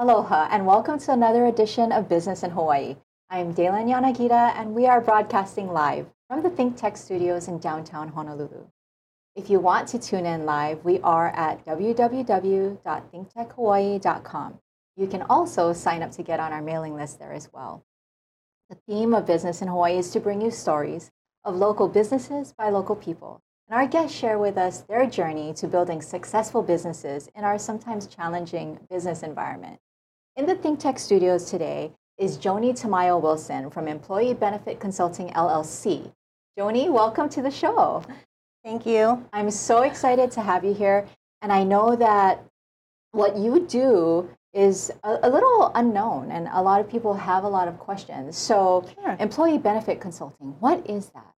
Aloha, and welcome to another edition of Business in Hawaii. I'm Dailyn Yanagida, and we are broadcasting live from the Think Tech studios in downtown Honolulu. If you want to tune in live, we are at www.thinktechhawaii.com. You can also sign up to get on our mailing list there as well. The theme of Business in Hawaii is to bring you stories of local businesses by local people. And our guests share with us their journey to building successful businesses in our sometimes challenging business environment. In the Think Tech studios today is Joni Tamayo Wilson from Employee Benefit Consulting LLC. Joni, welcome to the show. Thank you. I'm so excited to have you here. And I know that what you do is a, a, little unknown, and a lot of people have a lot of questions. So, sure. employee benefit consulting, what is that?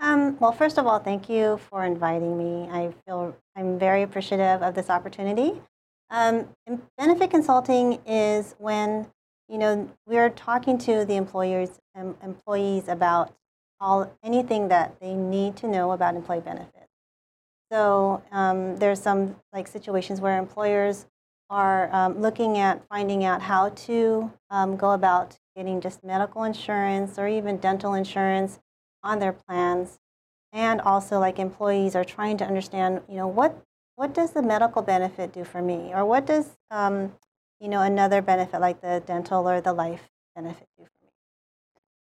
Um, well, first of all, thank you for inviting me. I feel I'm very appreciative of this opportunity. Um, benefit consulting is when you know we're talking to the employers um, employees about all anything that they need to know about employee benefits. So um, there's some like situations where employers are um, looking at finding out how to um, go about getting just medical insurance or even dental insurance on their plans. And also like employees are trying to understand, you know, what, what does the medical benefit do for me? Or what does, um, you know, another benefit like the dental or the life benefit do for me?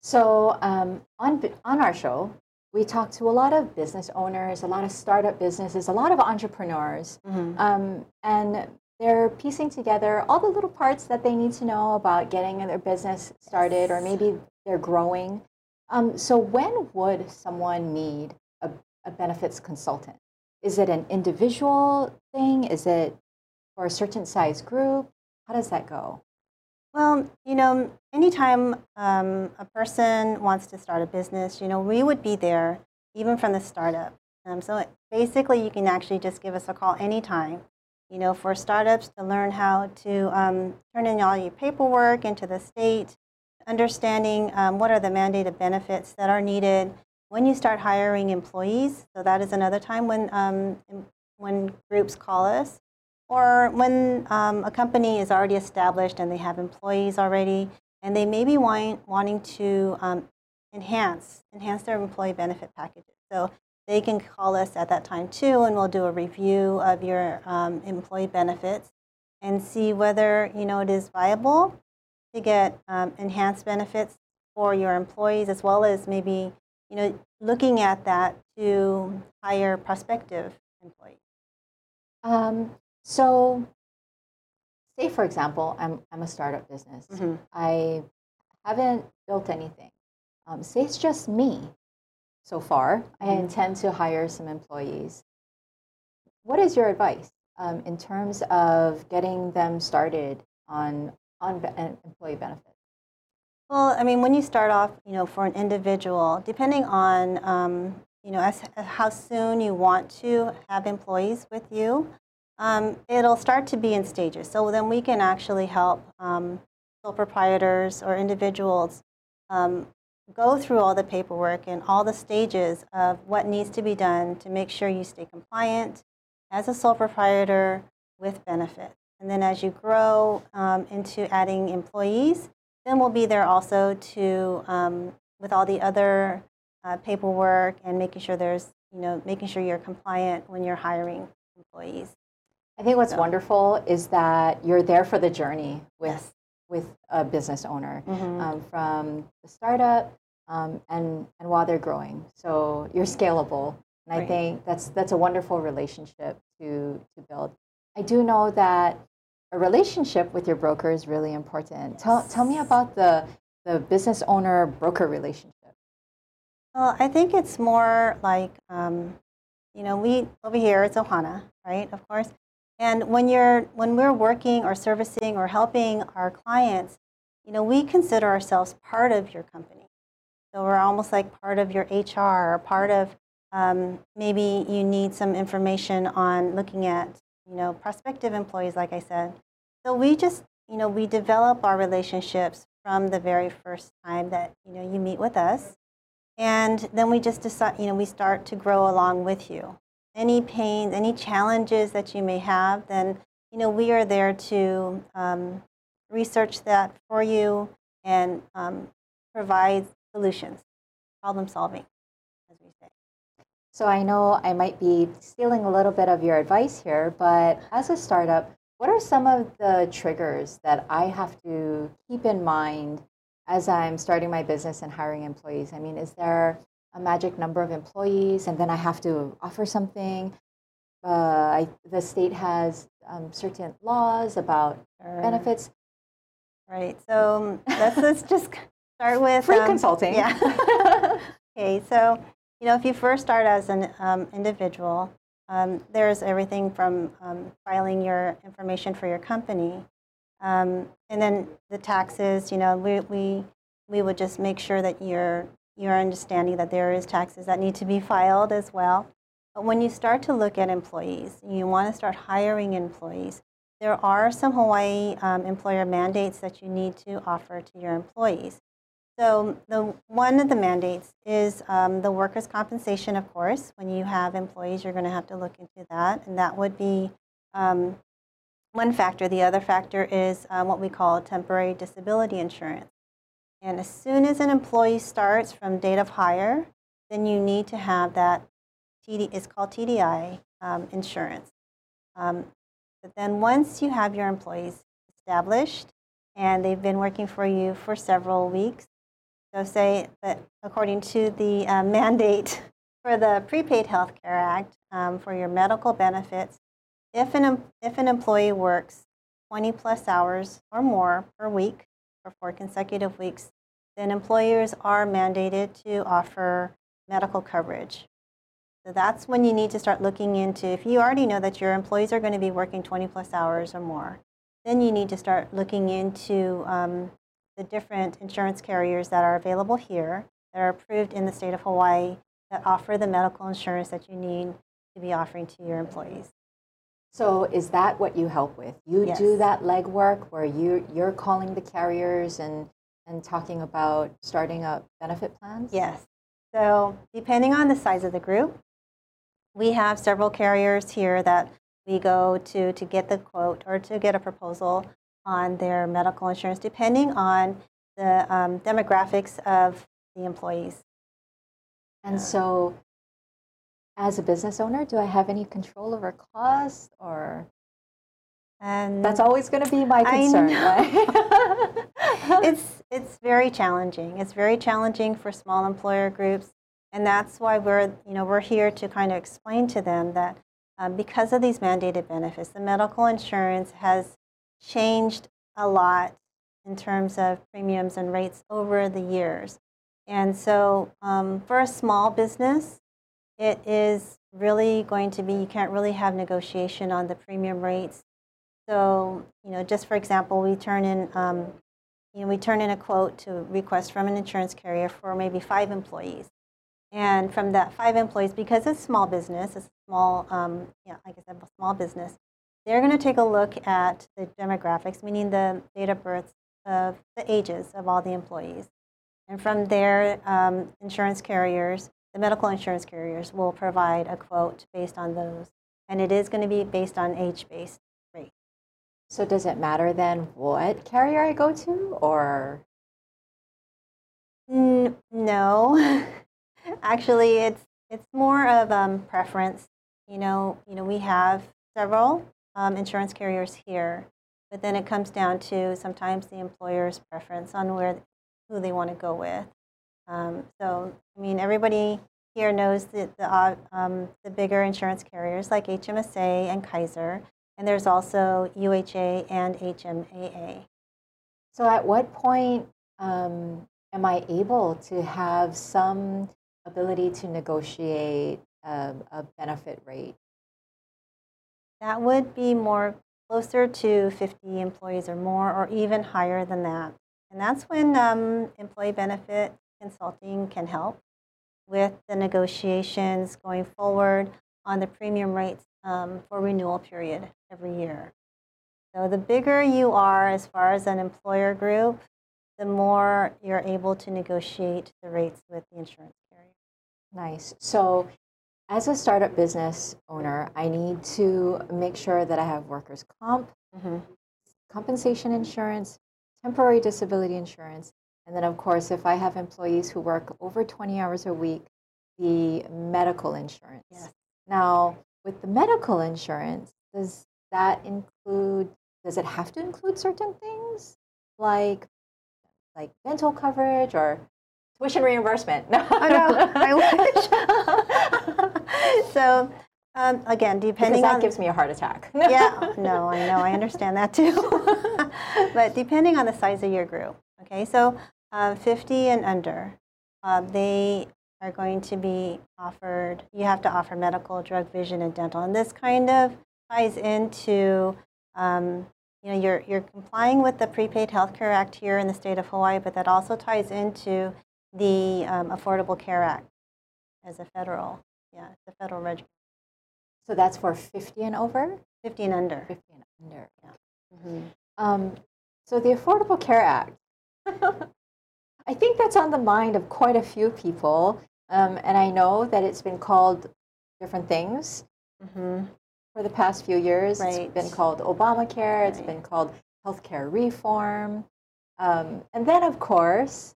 So um, on, on our show, we talk to a lot of business owners, a lot of startup businesses, a lot of entrepreneurs. Mm-hmm. Um, and they're piecing together all the little parts that they need to know about getting their business started, or maybe they're growing. Um, so, when would someone need a, a benefits consultant? Is it an individual thing? Is it for a certain size group? How does that go? Well, you know, anytime um, a person wants to start a business, you know, we would be there even from the startup. Um, so basically, you can actually just give us a call anytime. You know, for startups to learn how to um, turn in all your paperwork into the state, understanding um, what are the mandated benefits that are needed when you start hiring employees. So that is another time when um, when groups call us, or when um, a company is already established and they have employees already, and they may be want, wanting to um, enhance enhance their employee benefit packages. So they can call us at that time too, and we'll do a review of your um, employee benefits and see whether you know it is viable to get um, enhanced benefits for your employees, as well as maybe you know looking at that to hire prospective employees. Um, so, say for example, I'm I'm a startup business. Mm-hmm. I haven't built anything. Um, say it's just me so far. Mm-hmm. I intend to hire some employees. What is your advice um, in terms of getting them started on on be- employee benefits? Well, I mean, when you start off, you know, for an individual, depending on, um, you know, as, as, how soon you want to have employees with you, um, it'll start to be in stages. So then we can actually help um, sole proprietors or individuals um, go through all the paperwork and all the stages of what needs to be done to make sure you stay compliant as a sole proprietor with benefits. And then as you grow um, into adding employees, then we'll be there also to, um, with all the other uh, paperwork and making sure there's, you know, making sure you're compliant when you're hiring employees. I think what's so. wonderful is that you're there for the journey with yes. with a business owner mm-hmm. um, from the startup um, and and while they're growing. So you're scalable, and right. I think that's that's a wonderful relationship to to build. I do know that a relationship with your broker is really important. Yes. Tell, tell me about the, the business owner broker relationship. Well, I think it's more like, um, you know, we over here it's Ohana, right? Of course. And when you're when we're working or servicing or helping our clients, you know, we consider ourselves part of your company. So we're almost like part of your HR or part of um, maybe you need some information on looking at you know prospective employees, like I said. So we just, you know, we develop our relationships from the very first time that, you know, you meet with us. And then we just decide, you know, we start to grow along with you. Any pains, any challenges that you may have, then, you know, we are there to, um, research that for you and um, provide solutions, problem solving, as we say. So I know I might be stealing a little bit of your advice here, but as a startup, what are some of the triggers that I have to keep in mind as I'm starting my business and hiring employees? I mean, is there a magic number of employees and then I have to offer something? Uh, I, the state has um, certain laws about Sure. benefits. Right. So um, let's, let's just start with Free um, consulting. Yeah. okay. So you know, if you first start as an um, individual, um, there's everything from um, filing your information for your company, um, and then the taxes. You know, we, we we would just make sure that you're you're understanding that there is taxes that need to be filed as well. But when you start to look at employees, you want to start hiring employees. There are some Hawaii um, employer mandates that you need to offer to your employees. So the one of the mandates is um, the workers' compensation, of course. When you have employees, you're going to have to look into that, and that would be um, one factor. The other factor is um, what we call temporary disability insurance. And as soon as an employee starts from date of hire, then you need to have that TD. It's called TDI um, insurance. Um, but then once you have your employees established and they've been working for you for several weeks, so say that according to the uh, mandate for the Prepaid Health Care Act um, for your medical benefits, if an, if an employee works 20 plus hours or more per week for four consecutive weeks, then employers are mandated to offer medical coverage. So that's when you need to start looking into, if you already know that your employees are going to be working 20 plus hours or more, then you need to start looking into um, the different insurance carriers that are available here that are approved in the state of Hawaii that offer the medical insurance that you need to be offering to your employees. So is that what you help with? You do that legwork where you you're calling the carriers and and talking about starting up benefit plans? Yes. So depending on the size of the group, we have several carriers here that we go to to get the quote or to get a proposal on their medical insurance, depending on the um, demographics of the employees. And so as a business owner, do I have any control over costs or And that's always going to be my concern, right? it's it's very challenging. It's very challenging for small employer groups, and that's why we're you know we're here to kind of explain to them that um, because of these mandated benefits, the medical insurance has changed a lot in terms of premiums and rates over the years, and so um, for a small business, it is really going to be you can't really have negotiation on the premium rates so, you know, just for example, we turn in, um, you know, we turn in a quote to request from an insurance carrier for maybe five employees. And from that five employees, because it's small business, it's small, um, yeah, like I said, a small business, they're going to take a look at the demographics, meaning the date of birth of the ages of all the employees. And from there, um, insurance carriers, the medical insurance carriers will provide a quote based on those. And it is going to be based on age-based rate. so does it matter then what carrier I go to or N- no, actually, it's it's more of um, preference. You know, you know, we have several um, insurance carriers here, but then it comes down to sometimes the employer's preference on where who they want to go with. Um, so, I mean, everybody here knows that the uh, um, the bigger insurance carriers like HMSA and Kaiser, and there's also UHA and HMAA. So, at what point um, am I able to have some ability to negotiate a, a benefit rate? That would be more closer to 50 employees or more, or even higher than that. And that's when um, employee benefit consulting can help with the negotiations going forward on the premium rates um, for renewal period every year. So the bigger you are as far as an employer group, the more you're able to negotiate the rates with the insurance carrier. Nice. So, as a startup business owner, I need to make sure that I have workers' comp, Mm-hmm. compensation insurance, temporary disability insurance. And then, of course, if I have employees who work over 20 hours a week, the medical insurance. Yes. Now, with the medical insurance, does that include, does it have to include certain things like, like dental coverage or tuition reimbursement? No. Oh, no, I wish. so, um, again, because depending that on gives me a heart attack. yeah, no, I know, I understand that too. but depending on the size of your group, okay, so um, 50 and under, uh, they are going to be offered, you have to offer medical, drug, vision, and dental. And this kind of ties into, um, you know, you're, you're complying with the Prepaid Healthcare Act here in the state of Hawaii, but that also ties into the um, Affordable Care Act as a federal, yeah, the federal reg- So that's for 50 and over? 50 and under. 50 and under. Mhm. Um, so the Affordable Care Act, I think that's on the mind of quite a few people. Um, and I know that it's been called different things Mhm. for the past few years. Right. It's been called Obamacare, right. it's been called healthcare reform. Um, and then, of course,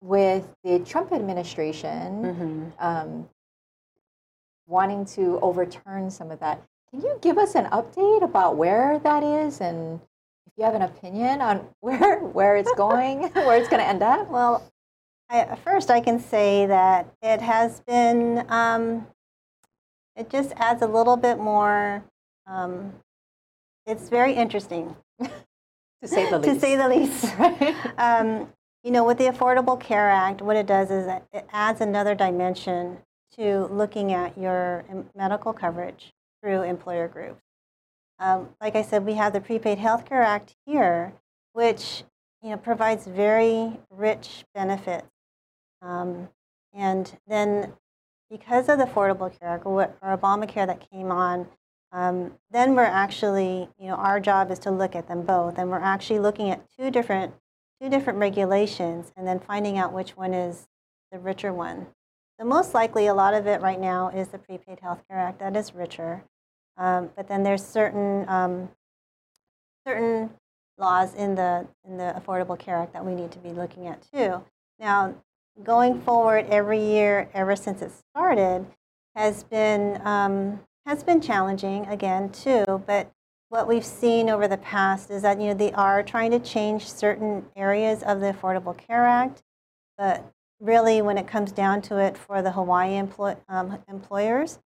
with the Trump administration Mhm. um, wanting to overturn some of that, can you give us an update about where that is and if you have an opinion on where, where it's going, where it's going to end up? Well, I, first I can say that it has been, um, it just adds a little bit more, um, it's very interesting, To say the least. to say the least. Right? Um, you know, with the Affordable Care Act, what it does is it adds another dimension to looking at your medical coverage through employer groups. Um, like I said, we have the Prepaid Healthcare Act here, which you know provides very rich benefits. Um, and then, because of the Affordable Care Act or, or Obamacare that came on, um, then we're actually, you know, our job is to look at them both, and we're actually looking at two different two different regulations and then finding out which one is the richer one. So most likely, a lot of it right now is the Prepaid Healthcare Act. That is richer, um, but then there's certain um, certain laws in the in the Affordable Care Act that we need to be looking at too. Now, going forward, every year ever since it started has been um, has been challenging again too, but what we've seen over the past is that you know they are trying to change certain areas of the Affordable Care Act, but really when it comes down to it for the Hawaii um, employers,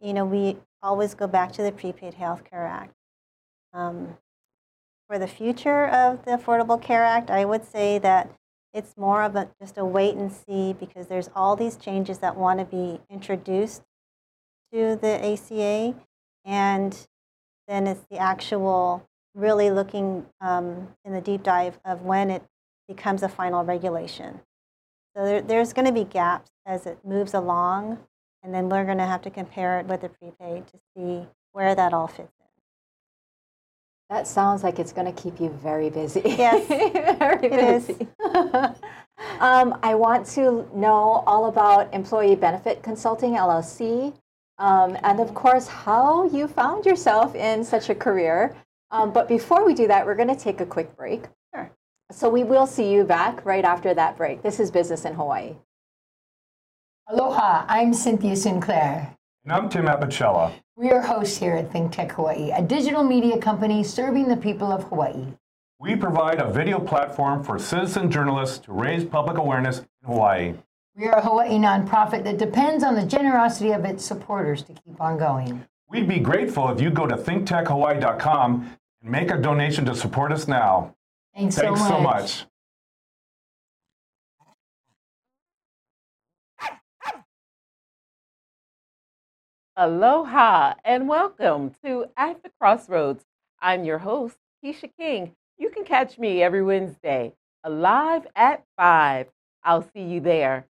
you know we always go back to the Prepaid Health Care Act. Um, for the future of the Affordable Care Act, I would say that it's more of a just a wait and see because there's all these changes that want to be introduced to the ACA, and then it's the actual really looking um, in the deep dive of when it becomes a final regulation. So there, there's going to be gaps as it moves along, and then we're going to have to compare it with the prepaid to see where that all fits in. That sounds like it's going to keep you very busy. Yes, very busy. um, I want to know all about Employee Benefit Consulting LLC, um, and of course, how you found yourself in such a career. Um, but before we do that, we're going to take a quick break. Sure. So we will see you back right after that break. This is Business in Hawaii. Aloha, I'm Cynthia Sinclair. And I'm Tim Apicella. We are hosts here at Think Tech Hawaii, a digital media company serving the people of Hawaii. We provide a video platform for citizen journalists to raise public awareness in Hawaii. We are a Hawaii nonprofit that depends on the generosity of its supporters to keep on going. We'd be grateful if you go to thinktechhawaii.com and make a donation to support us now. Thanks, Thanks so much. Aloha and welcome to At the Crossroads. I'm your host, Keisha King. You can catch me every Wednesday, alive at 5. I'll see you there.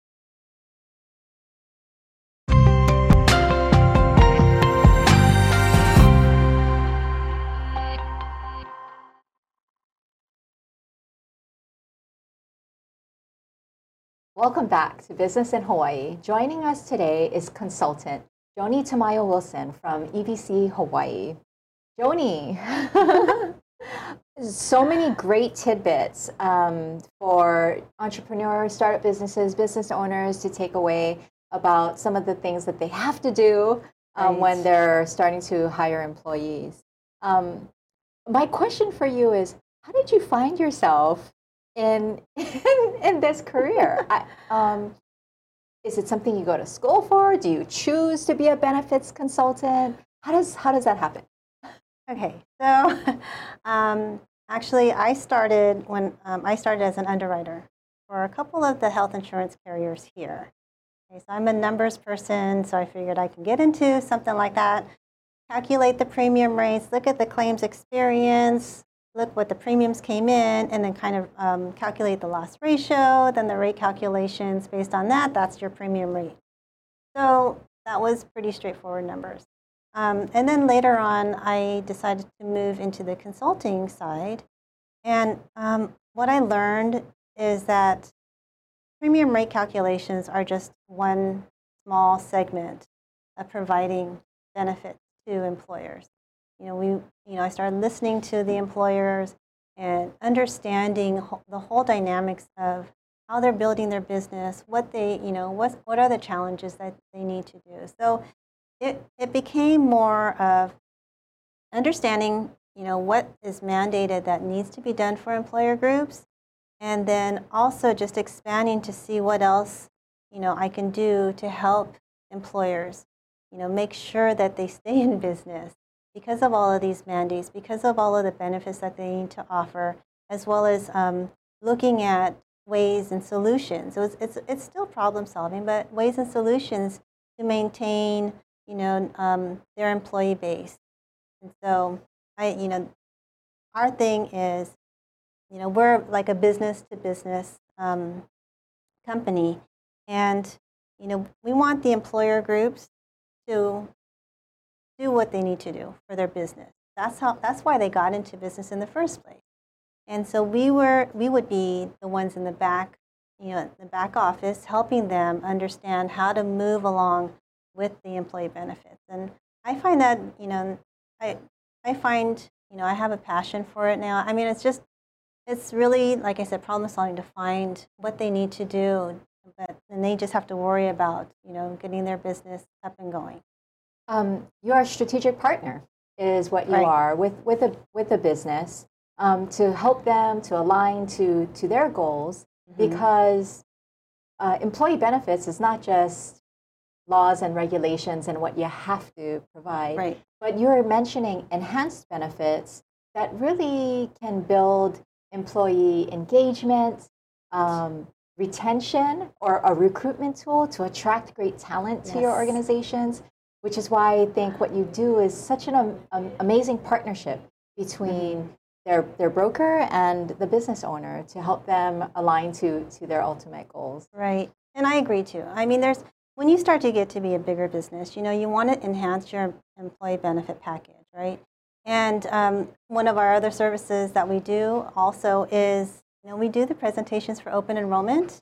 Welcome back to Business in Hawaii. Joining us today is consultant Joni Tamayo Wilson from EBC Hawaii. Joni, so many great tidbits um, for entrepreneurs, startup businesses, business owners to take away about some of the things that they have to do um, Right. when they're starting to hire employees. Um, my question for you is how did you find yourself in, in, in this career? I, um, is it something you go to school for? Do you choose to be a benefits consultant? How does, how does that happen? Okay, so um, actually, I started when um, I started as an underwriter for a couple of the health insurance carriers here. Okay, so I'm a numbers person, so I figured I can get into something like that, calculate the premium rates, look at the claims experience, look what the premiums came in, and then kind of um, calculate the loss ratio, then the rate calculations. Based on that, that's your premium rate. So that was pretty straightforward numbers. Um, and then later on, I decided to move into the consulting side. And um, what I learned is that premium rate calculations are just one small segment of providing benefits to employers. You know, we, you know, I started listening to the employers and understanding the whole dynamics of how they're building their business, what they, you know, what, what are the challenges that they need to do. So it, it became more of understanding, you know, what is mandated that needs to be done for employer groups, and then also just expanding to see what else, you know, I can do to help employers, you know, make sure that they stay in business because of all of these mandates, because of all of the benefits that they need to offer, as well as um, looking at ways and solutions. So it's, it's, it's still problem solving, but ways and solutions to maintain, you know, um, their employee base. And so I, you know, our thing is, you know, we're like a business to business um, company, and you know, we want the employer groups to do what they need to do for their business. That's how. That's why they got into business in the first place. And so we were, we would be the ones in the back, you know, the back office, helping them understand how to move along with the employee benefits. And I find that, you know, I, I find, you know, I have a passion for it now. I mean, it's just, it's really, like I said, problem solving to find what they need to do, but then they just have to worry about, you know, getting their business up and going. Um, you're a strategic partner, is what you Right. are with with a with a business um, to help them to align to to their goals. Mm-hmm. Because uh, employee benefits is not just laws and regulations and what you have to provide, Right. but you're mentioning enhanced benefits that really can build employee engagement, um, retention, or a recruitment tool to attract great talent to your organizations. Which is why I think what you do is such an am- amazing partnership between their, their broker and the business owner to help them align to, to their ultimate goals. Right. And I agree too. I mean, there's when you start to get to be a bigger business, you know, you want to enhance your employee benefit package, right? And um, one of our other services that we do also is, you know, we do the presentations for open enrollment.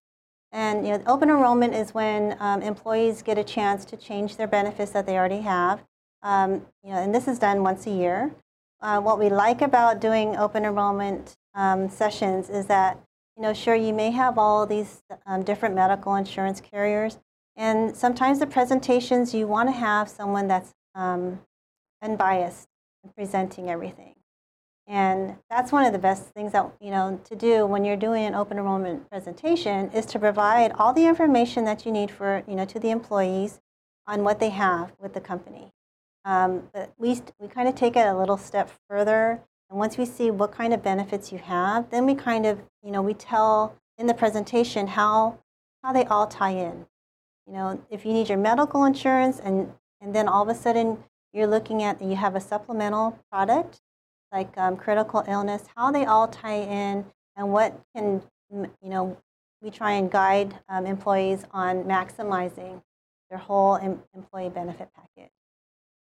And you know, open enrollment is when um, employees get a chance to change their benefits that they already have. Um, you know, and this is done once a year. Uh, what we like about doing open enrollment um, sessions is that you know, sure, you may have all these um, different medical insurance carriers, and sometimes the presentations you want to have someone that's um, unbiased in presenting everything. And that's one of the best things that you know to do when you're doing an open enrollment presentation is to provide all the information that you need for you know to the employees on what they have with the company. Um, but we we kind of take it a little step further, and once we see what kind of benefits you have, then we kind of you know we tell in the presentation how how they all tie in. You know, if you need your medical insurance, and and then all of a sudden you're looking at you have a supplemental product like um, critical illness, how they all tie in, and what can you know we try and guide um, employees on maximizing their whole em- employee benefit package.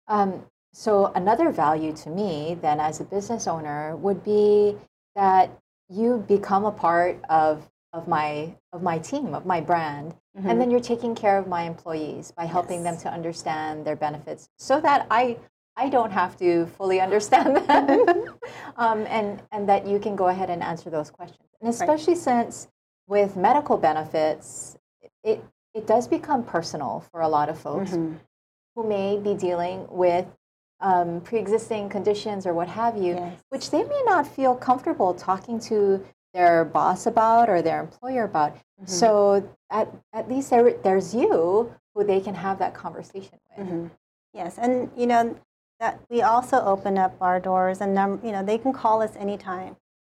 Um, so another value to me then as a business owner would be that you become a part of, of my of my team, of my brand. And then you're taking care of my employees by helping them to understand their benefits so that I I don't have to fully understand them. um, and and that you can go ahead and answer those questions. And especially since with medical benefits, it it does become personal for a lot of folks Mm-hmm. who may be dealing with um, pre-existing conditions or what have you, Yes. which they may not feel comfortable talking to their boss about or their employer about. Mm-hmm. So at, at least there, there's you who they can have that conversation with. Mm-hmm. Yes, and you know that we also open up our doors, and num- you know they can call us anytime,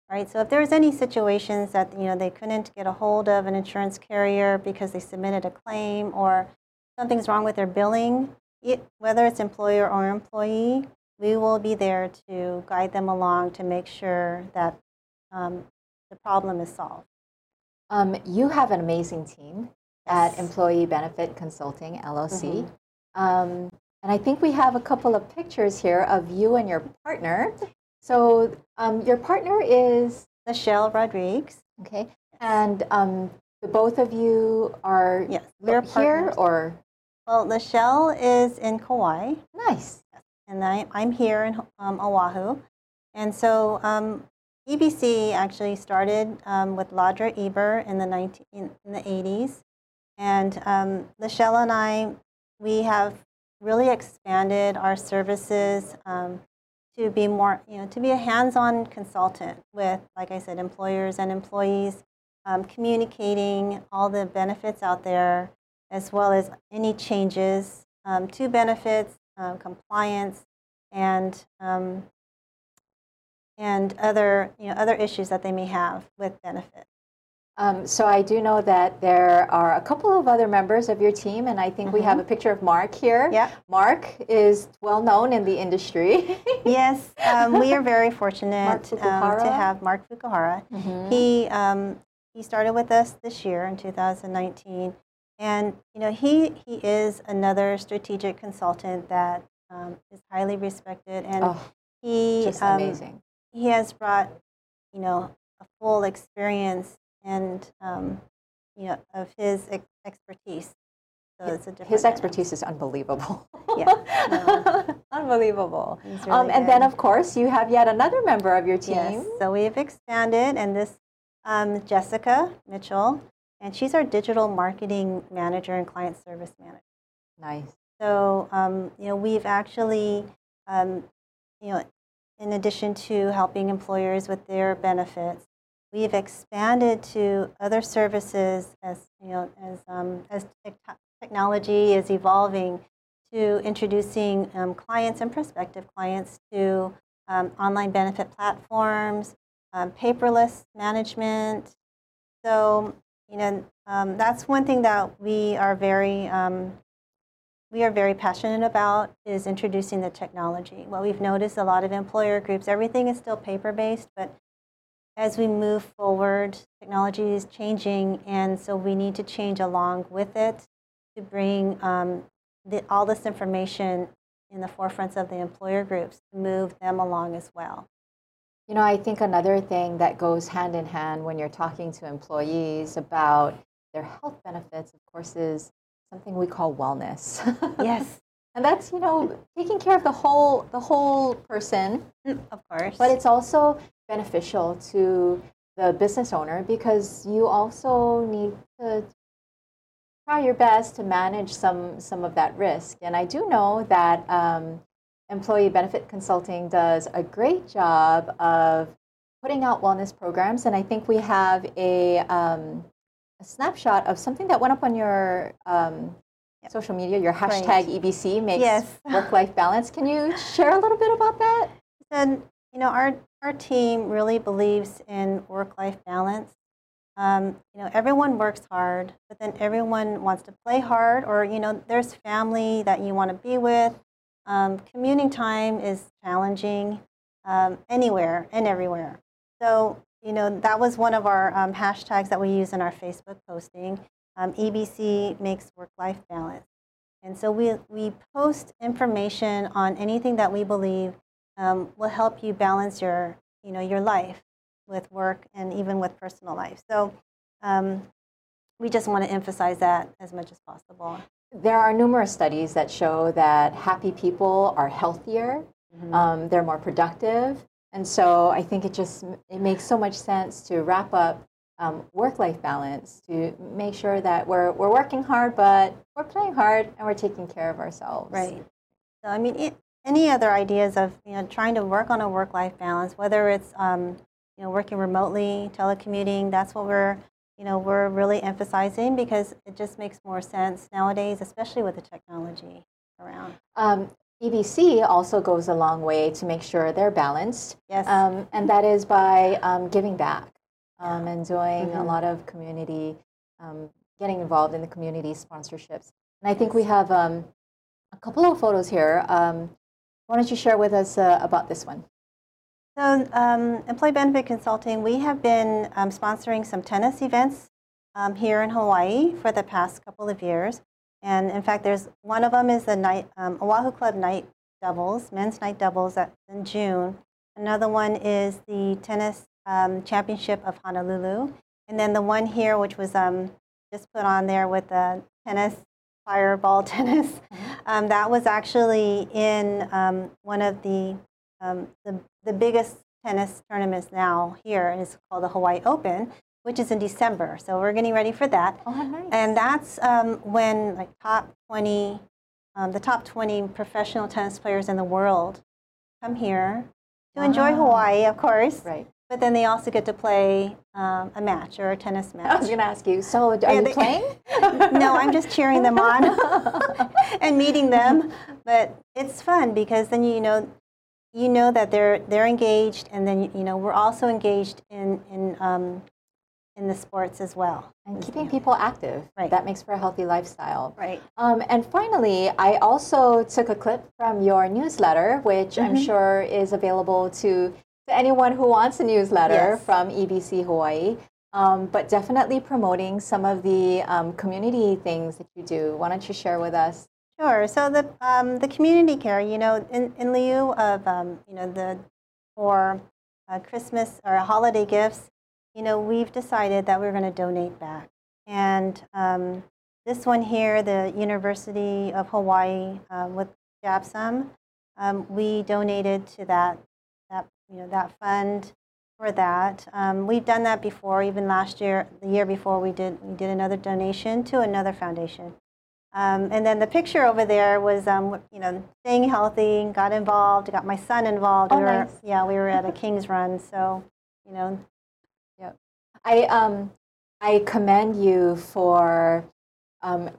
right? So if there's any situations that you know they couldn't get a hold of an insurance carrier because they submitted a claim or something's wrong with their billing, it, whether it's employer or employee, we will be there to guide them along to make sure that um, the problem is solved. Um, you have an amazing team at Employee Benefit Consulting LLC. Mm-hmm. Um, and I think we have a couple of pictures here of you and your partner. So um, your partner is, Michelle Rodriguez. okay, and um, the both of you are Yes, we're here partners. or Well, Michelle is in Kauai. nice. and I, I'm here in um, Oahu. And so um, EBC actually started um, with Ladra Eber in the 19, in, in the 80s, and um, Lachelle and I, we have really expanded our services um, to be more, you know, to be a hands-on consultant with, like I said, employers and employees, um, communicating all the benefits out there, as well as any changes um, to benefits, um, compliance, and um, and other you know other issues that they may have with benefits. Um, so I do know that there are a couple of other members of your team, and I think we have a picture of Mark here. Yeah. Mark is well known in the industry. Yes, um, we are very fortunate um, to have Mark Fukuhara. He um, he started with us this year in 2019, and you know he he is another strategic consultant that um, is highly respected, and oh, he just um, amazing. he has brought you know a full experience and um, you know of his ex- expertise. So it's a different His expertise is unbelievable. Yeah, unbelievable. Um, really and then, of course, you have yet another member of your team. Yes. So we've expanded, and this um, Jessica Mitchell, and she's our digital marketing manager and client service manager. Nice. So um, you know we've actually um, you know in addition to helping employers with their benefits, we've expanded to other services as you know as um, as tech- technology is evolving to introducing um, clients and prospective clients to um, online benefit platforms, um, paperless management. So you know um, that's one thing that we are very um, we are very passionate about is introducing the technology. What we've noticed, a lot of employer groups, everything is still paper-based, but as we move forward, technology is changing, and so we need to change along with it to bring um, the, all this information in the forefronts of the employer groups to move them along as well. You know, I think another thing that goes hand in hand when you're talking to employees about their health benefits, of course, is something we call wellness. Yes, and that's you know taking care of the whole the whole person, of course. but it's also beneficial to the business owner because you also need to try your best to manage some some of that risk. And I do know that um, employee benefit consulting does a great job of putting out wellness programs, and I think we have a, um, a snapshot of something that went up on your um, Yep. social media. Your Right. hashtag EBC makes Yes. work-life balance. Can you share a little bit about that? And you know, our our team really believes in work-life balance. Um, you know, everyone works hard, but then everyone wants to play hard, or you know, there's family that you want to be with. Um, commuting time is challenging um, anywhere and everywhere. So you know, that was one of our um, hashtags that we use in our Facebook posting. Um, EBC makes work-life balance. And so we, we post information on anything that we believe um, will help you balance your, you know, your life with work and even with personal life. So um, we just want to emphasize that as much as possible. There are numerous studies that show that happy people are healthier, um, they're more productive, And so I think it just it makes so much sense to wrap up um, work-life balance to make sure that we're we're working hard, but we're playing hard and we're taking care of ourselves. Right. So I mean, it, any other ideas of you know trying to work on a work-life balance, whether it's um, you know working remotely, telecommuting, that's what we're you know we're really emphasizing because it just makes more sense nowadays, especially with the technology around. Um, EBC also goes a long way to make sure they're balanced, Yes. um, and that is by um, giving back um, and doing a Mhm. lot of community, um, getting involved in the community sponsorships. And I think we have um, a couple of photos here. Um, why don't you share with us uh, about this one? So, um, Employee Benefit Consulting, we have been um, sponsoring some tennis events um, here in Hawaii for the past couple of years. And in fact, there's one of them is the night um, Oahu Club Night Doubles, men's night doubles at, in June. Another one is the Tennis um, Championship of Honolulu. And then the one here, which was um, just put on there with the tennis, fireball tennis, um, that was actually in um, one of the, um, the the biggest tennis tournaments now here, and it's called the Hawaii Open, which is in December. So we're getting ready for that. Oh, nice. And that's um, when like top 20, um, the top 20 professional tennis players in the world come here to enjoy Wow. Hawaii, of course. right. But then they also get to play um, a match or a tennis match. I was going to ask you. So, are Yeah, you they- playing? no, I'm just cheering them on and meeting them. But it's fun because then you know, you know that they're they're engaged, and then you know we're also engaged in in um, in the sports as well. and keeping people active. Right. That makes for a healthy lifestyle. Right. Um, and finally, I also took a clip from your newsletter, which I'm Mhm. sure is available to, to anyone who wants a newsletter Yes. from EBC Hawaii. Um, but definitely promoting some of the um, community things that you do. Why don't you share with us? Sure. So the um, the community care, you know, in, in lieu of um, you know the for uh, Christmas or holiday gifts, you know, we've decided that we're going to donate back. And um, this one here, the University of Hawaii um, with JAPSUM, um, we donated to that you know that fund for that. Um, we've done that before, even last year, the year before, we did we did another donation to another foundation. Um, and then the picture over there was, um, you know, staying healthy, got involved, got my son involved. Oh, we were, nice. Yeah, we were at a King's Run, so, you know, Yep. I, um, I commend you for, um,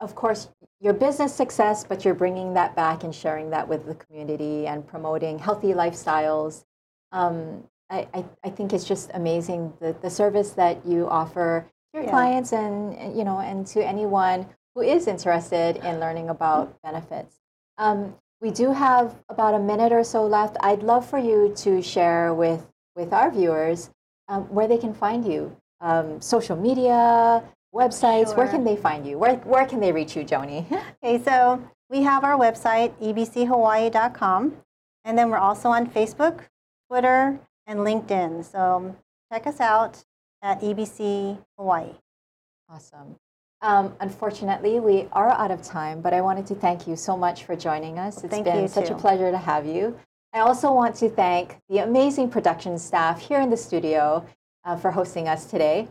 of course, your business success, but you're bringing that back and sharing that with the community and promoting healthy lifestyles. Um, I, I, I think it's just amazing the, the service that you offer to your Yeah. clients and, you know, and to anyone who is interested in learning about benefits. Um, we do have about a minute or so left. I'd love for you to share with, with our viewers um, where they can find you. Um, social media, websites, where can they find you? Where, where can they reach you, Joni? Okay, so we have our website, ebchawaii.com, and then we're also on Facebook, Twitter, and LinkedIn. So check us out at EBC Hawaii. awesome. Um, unfortunately, we are out of time, but I wanted to thank you so much for joining us. It's Thank been such a pleasure to have you. I also want to thank the amazing production staff here in the studio uh, for hosting us today.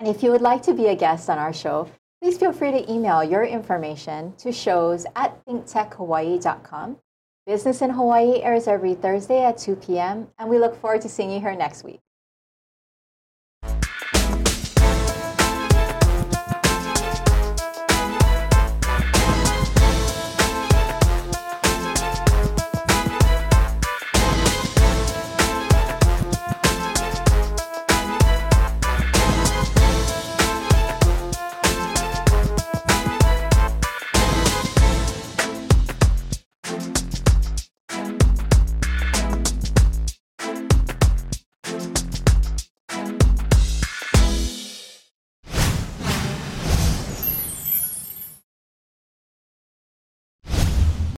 And if you would like to be a guest on our show, please feel free to email your information to shows at thinktechhawaii.com. Business in Hawaii airs every Thursday at 2 p.m., and we look forward to seeing you here next week.